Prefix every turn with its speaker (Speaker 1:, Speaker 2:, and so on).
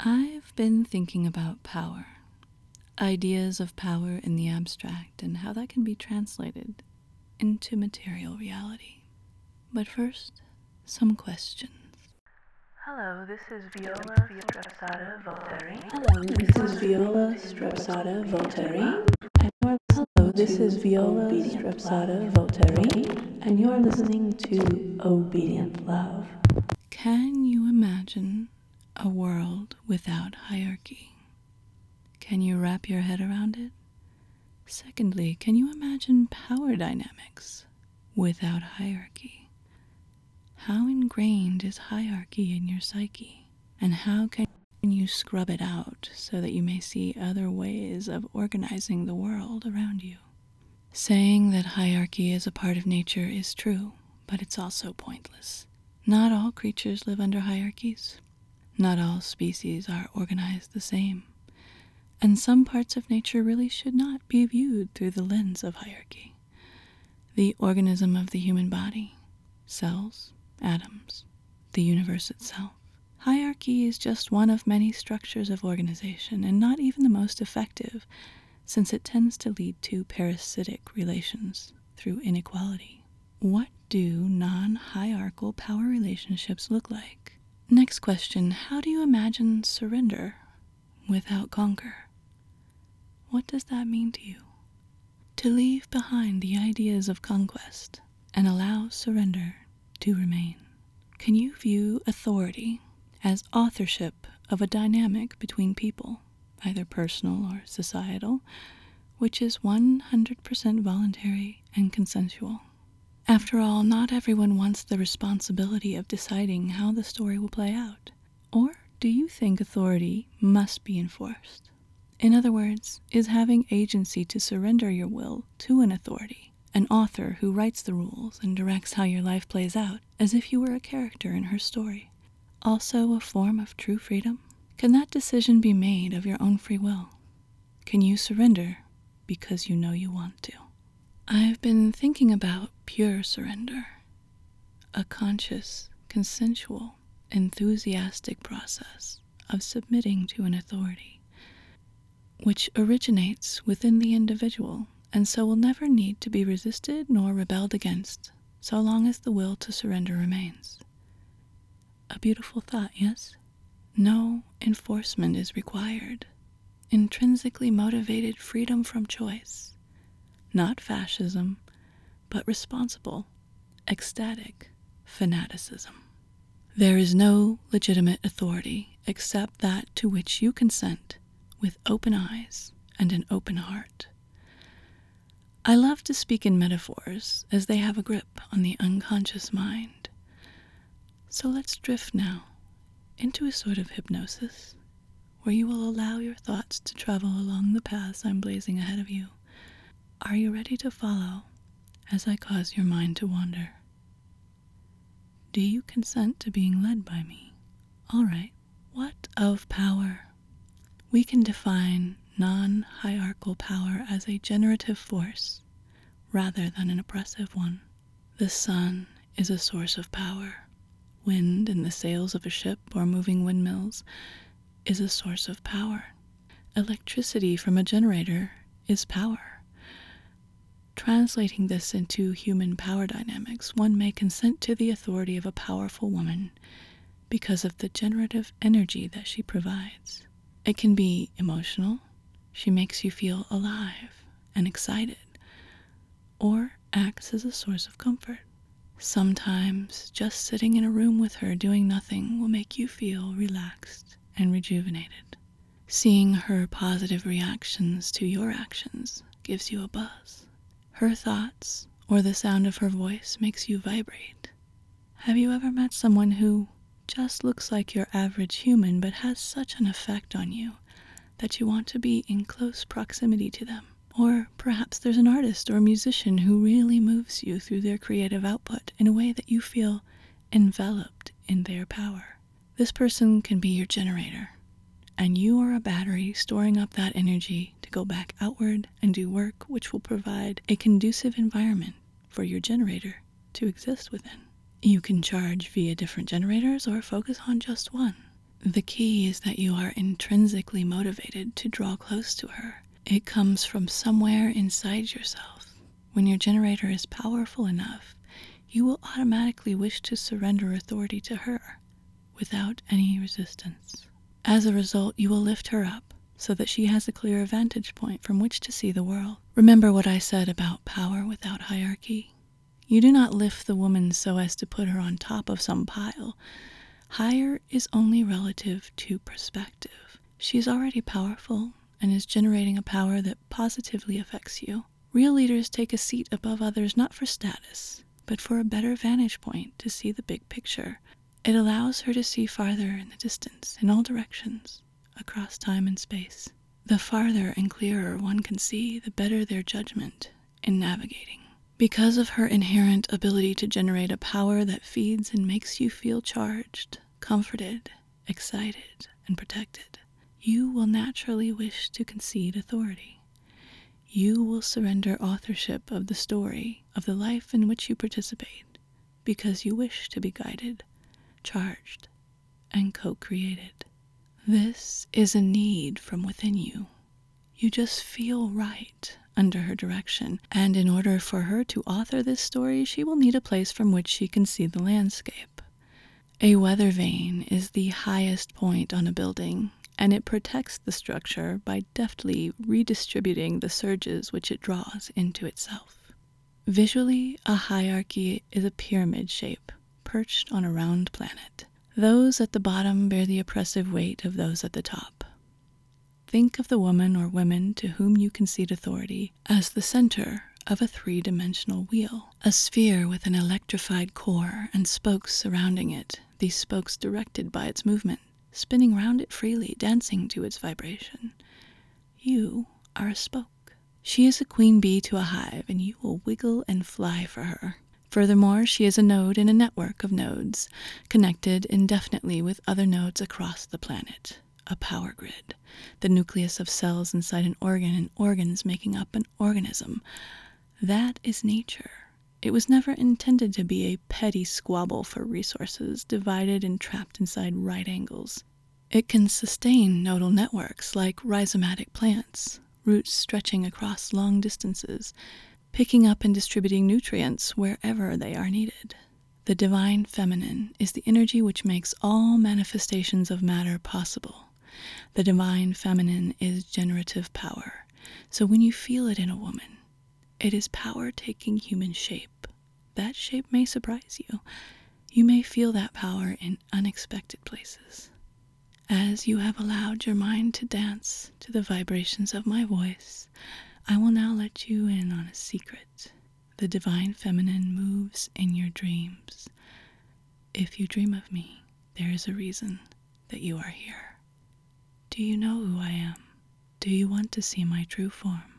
Speaker 1: I've been thinking about power, ideas of power in the abstract, and how that can be translated into material reality. But first, some questions.
Speaker 2: Hello, this is Viola Strepsada Volteri.
Speaker 3: Hello, this is Viola Strepsada Volteri. Hello, this is Viola Strepsada Volteri. And you're listening to Obedient Love.
Speaker 1: Can you imagine a world without hierarchy? Can you wrap your head around it? Secondly, can you imagine power dynamics without hierarchy? How ingrained is hierarchy in your psyche? And how can you scrub it out so that you may see other ways of organizing the world around you? Saying that hierarchy is a part of nature is true, but it's also pointless. Not all creatures live under hierarchies. Not all species are organized the same. And some parts of nature really should not be viewed through the lens of hierarchy. The organism of the human body, cells, atoms, the universe itself. Hierarchy is just one of many structures of organization, and not even the most effective, since it tends to lead to parasitic relations through inequality. What do non hierarchical power relationships look like? Next question How do you imagine surrender without conquer? What does that mean to you? To leave behind the ideas of conquest and allow surrender to remain. Can you view authority as authorship of a dynamic between people, either personal or societal, which is 100% voluntary and consensual? After all, not everyone wants the responsibility of deciding how the story will play out. Or do you think authority must be enforced? In other words, is having agency to surrender your will to an authority, an author who writes the rules and directs how your life plays out, as if you were a character in her story, also a form of true freedom? Can that decision be made of your own free will? Can you surrender because you know you want to? I've been thinking about pure surrender, a conscious, consensual, enthusiastic process of submitting to an authority, which originates within the individual and so will never need to be resisted nor rebelled against so long as the will to surrender remains. A beautiful thought, yes? No enforcement is required. Intrinsically motivated freedom from choice not fascism, but responsible, ecstatic fanaticism. There is no legitimate authority except that to which you consent with open eyes and an open heart. I love to speak in metaphors as they have a grip on the unconscious mind. So let's drift now into a sort of hypnosis where you will allow your thoughts to travel along the paths I'm blazing ahead of you are you ready to follow as I cause your mind to wander? Do you consent to being led by me? All right. What of power? We can define non hierarchical power as a generative force rather than an oppressive one. The sun is a source of power. Wind in the sails of a ship or moving windmills is a source of power. Electricity from a generator is power. Translating this into human power dynamics, one may consent to the authority of a powerful woman because of the generative energy that she provides. It can be emotional, she makes you feel alive and excited, or acts as a source of comfort. Sometimes just sitting in a room with her doing nothing will make you feel relaxed and rejuvenated. Seeing her positive reactions to your actions gives you a buzz. Her thoughts or the sound of her voice makes you vibrate. Have you ever met someone who just looks like your average human but has such an effect on you that you want to be in close proximity to them? Or perhaps there's an artist or musician who really moves you through their creative output in a way that you feel enveloped in their power. This person can be your generator, and you are a battery storing up that energy to go back outward and do work which will provide a conducive environment for your generator to exist within. You can charge via different generators or focus on just one. The key is that you are intrinsically motivated to draw close to her. It comes from somewhere inside yourself. When your generator is powerful enough, you will automatically wish to surrender authority to her without any resistance. As a result, you will lift her up so that she has a clearer vantage point from which to see the world. Remember what I said about power without hierarchy? You do not lift the woman so as to put her on top of some pile. Higher is only relative to perspective. She is already powerful and is generating a power that positively affects you. Real leaders take a seat above others not for status, but for a better vantage point to see the big picture. It allows her to see farther in the distance, in all directions, across time and space. The farther and clearer one can see, the better their judgment in navigating. Because of her inherent ability to generate a power that feeds and makes you feel charged, comforted, excited, and protected, you will naturally wish to concede authority. You will surrender authorship of the story of the life in which you participate because you wish to be guided, charged, and co created. This is a need from within you. You just feel right under her direction, and in order for her to author this story, she will need a place from which she can see the landscape. A weather vane is the highest point on a building, and it protects the structure by deftly redistributing the surges which it draws into itself. Visually, a hierarchy is a pyramid shape perched on a round planet. Those at the bottom bear the oppressive weight of those at the top. Think of the woman or women to whom you concede authority as the center of a three dimensional wheel, a sphere with an electrified core and spokes surrounding it, these spokes directed by its movement, spinning round it freely, dancing to its vibration. You are a spoke. She is a queen bee to a hive, and you will wiggle and fly for her. Furthermore, she is a node in a network of nodes, connected indefinitely with other nodes across the planet a power grid, the nucleus of cells inside an organ and organs making up an organism. That is nature. It was never intended to be a petty squabble for resources divided and trapped inside right angles. It can sustain nodal networks like rhizomatic plants, roots stretching across long distances, picking up and distributing nutrients wherever they are needed. The divine feminine is the energy which makes all manifestations of matter possible. The divine feminine is generative power. So when you feel it in a woman, it is power taking human shape. That shape may surprise you. You may feel that power in unexpected places. As you have allowed your mind to dance to the vibrations of my voice, I will now let you in on a secret. The divine feminine moves in your dreams. If you dream of me, there is a reason that you are here. Do you know who I am? Do you want to see my true form?